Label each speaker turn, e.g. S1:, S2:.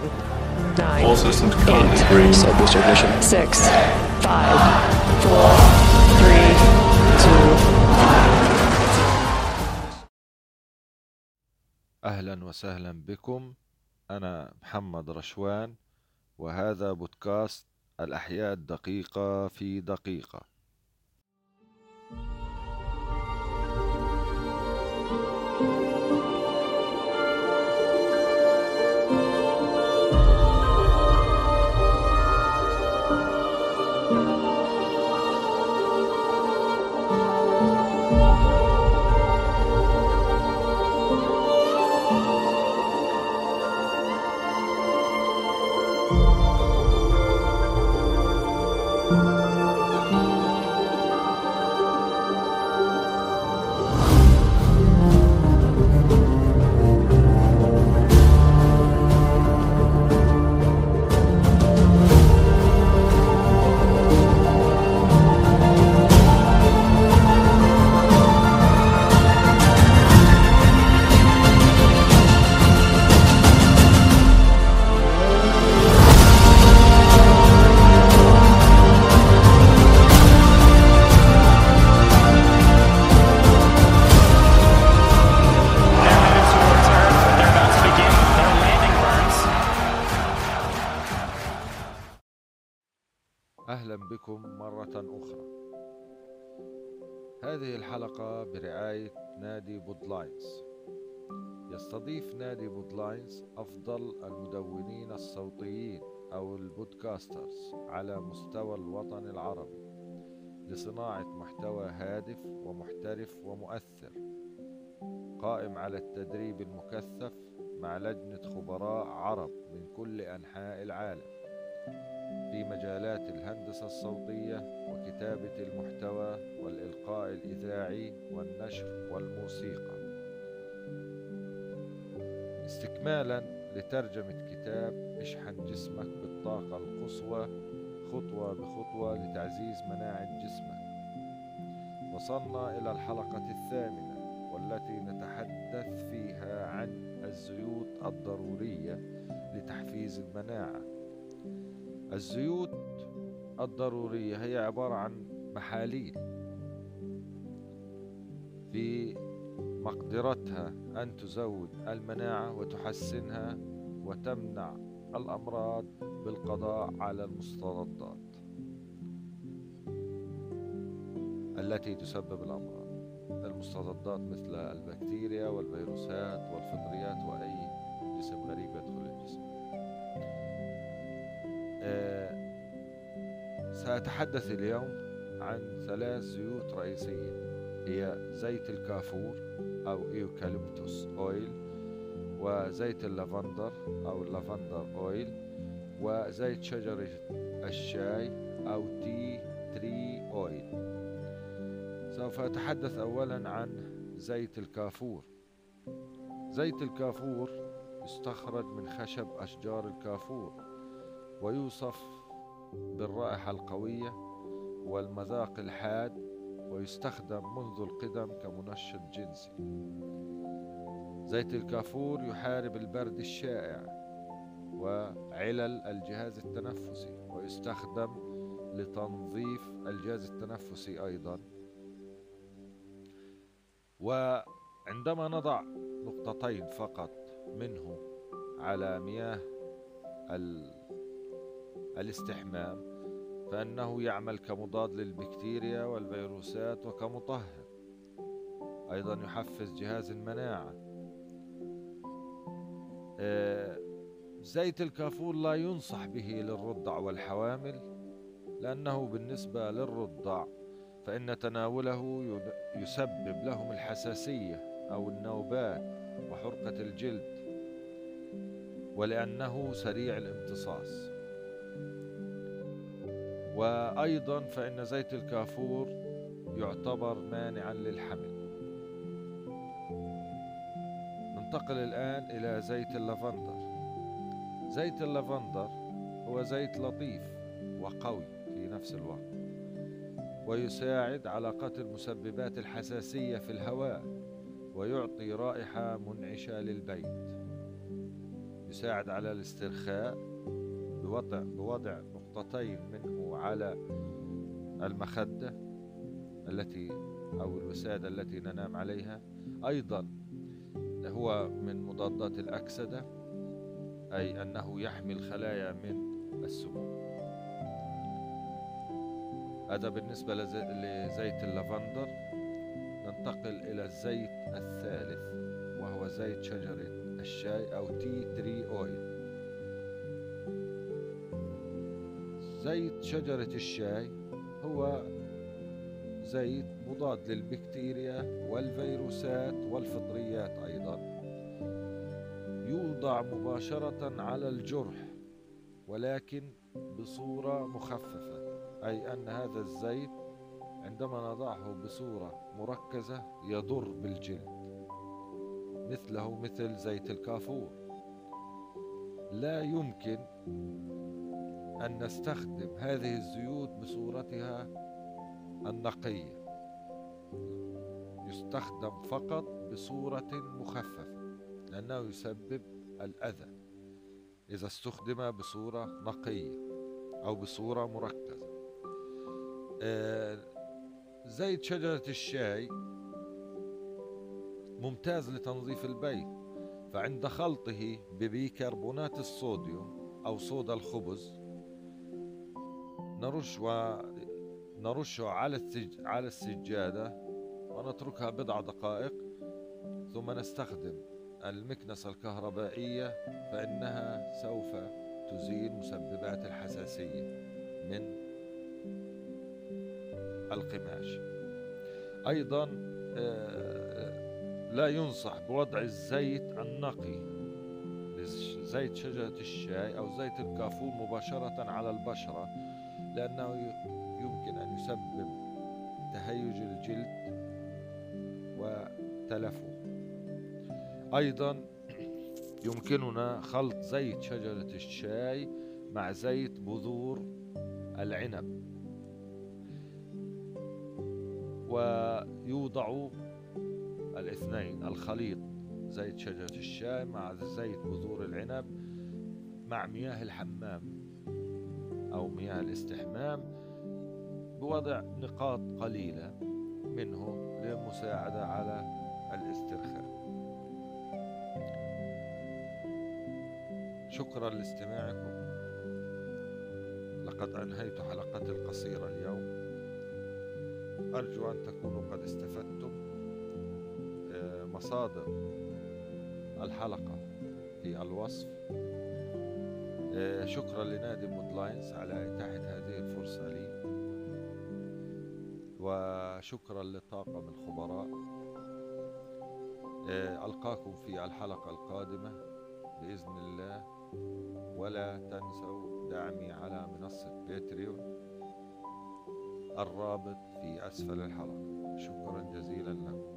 S1: 10, 9,
S2: All systems command
S1: eight,
S2: three.
S3: Set booster ignition.
S1: 6, 5, 4, 3, 2,
S4: أهلا وسهلا بكم أنا محمد رشوان وهذا بودكاست الأحياء الدقيقة في دقيقة أخرى. هذه الحلقة برعاية نادي بودلاينز. يستضيف نادي بودلاينز أفضل المدونين الصوتيين أو ال podcasters على مستوى الوطن العربي لصناعة محتوى هادف ومحترف ومؤثر. قائم على التدريب المكثف مع لجنة خبراء عرب من كل أنحاء العالم. في مجالات الهندسة الصوتية وكتابة المحتوى والإلقاء الإذاعي والنشر والموسيقى. استكمالا لترجمة كتاب اشحن جسمك بالطاقة القصوى خطوة بخطوة لتعزيز مناعة جسمك. وصلنا إلى الحلقة الثامنة والتي نتحدث فيها عن الزيوت الضرورية لتحفيز المناعة. الزيوت الضرورية هي عبارة عن محاليل في مقدرتها أن تزود المناعة وتحسنها وتمنع الأمراض بالقضاء على المستضدات التي تسبب الأمراض. المستضدات مثل البكتيريا والفيروسات والفطريات وأي جسم غريب يدخل الجسم. سأتحدث اليوم عن ثلاث زيوت رئيسية هي زيت الكافور أو eucalyptus oil وزيت اللافندر أو ال lavender oil وزيت شجرة الشاي أو tea tree oil. سوف أتحدث أولا عن زيت الكافور. زيت الكافور يستخرج من خشب أشجار الكافور. ويوصف بالرائحة القوية والمذاق الحاد ويستخدم منذ القدم كمنشط جنسي. زيت الكافور يحارب البرد الشائع وعلل الجهاز التنفسي ويستخدم لتنظيف الجهاز التنفسي أيضا. وعندما نضع نقطتين فقط منه على مياه الاستحمام فإنه يعمل كمضاد للبكتيريا والفيروسات وكمطهر. أيضا يحفز جهاز المناعة. آه، زيت الكافور لا ينصح به للرضع والحوامل لأنه بالنسبة للرضع فإن تناوله يسبب لهم الحساسية أو النوبات وحرقة الجلد ولأنه سريع الامتصاص. وأيضا فإن زيت الكافور يعتبر مانعا للحمل. ننتقل الآن إلى زيت اللافندر. زيت اللافندر هو زيت لطيف وقوي في نفس الوقت ويساعد على قتل مسببات الحساسية في الهواء ويعطي رائحة منعشة للبيت. يساعد على الاسترخاء بوضع بوضع نقطتين منه على المخدة التي أو الوسادة التي ننام عليها. أيضا هو من مضادات الأكسدة أي أنه يحمي الخلايا من السموم هذا بالنسبة لز- لزيت اللافندر. ننتقل إلى الزيت الثالث وهو زيت شجرة الشاي أو tea tree oil زيت شجرة الشاي هو زيت مضاد للبكتيريا والفيروسات والفطريات أيضا. يوضع مباشرة على الجرح ولكن بصورة مخففة أي أن هذا الزيت عندما نضعه بصورة مركزة يضر بالجلد مثله مثل زيت الكافور. لا يمكن أن نستخدم هذه الزيوت بصورتها النقية. يستخدم فقط بصورة مخففة لأنه يسبب الأذى. إذا استخدم بصورة نقية أو بصورة مركزة. آه، زيت شجرة الشاي ممتاز لتنظيف البيت. فعند خلطه ببيكربونات الصوديوم أو صودا الخبز نرش ونرشه على السج... على السجادة ونتركها بضع دقائق ثم نستخدم المكنسة الكهربائية فإنها سوف تزيل مسببات الحساسية من القماش. أيضا آه، لا ينصح بوضع الزيت النقي زيت شجرة الشاي أو زيت الكافور مباشرة على البشرة لأنه يمكن أن يسبب تهيج الجلد وتلفه. أيضا يمكننا خلط زيت شجرة الشاي مع زيت بذور العنب. ويوضع الاثنين الخليط زيت شجرة الشاي مع زيت بذور العنب مع مياه الحمام. أو مياه الاستحمام بوضع نقاط قليلة منه للمساعدة على الاسترخاء. شكرا لاستماعكم. لقد أنهيت حلقتي القصيرة اليوم. أرجو أن تكونوا قد استفدتم. آه، مصادر الحلقة في الوصف. شكرا لنادي بودلاينز على إتاحة هذه الفرصة لي. وشكرا لطاقم الخبراء آه، ألقاكم في الحلقة القادمة بإذن الله. ولا تنسوا دعمي على منصة باتريون الرابط في أسفل الحلقة. شكرا جزيلا لكم.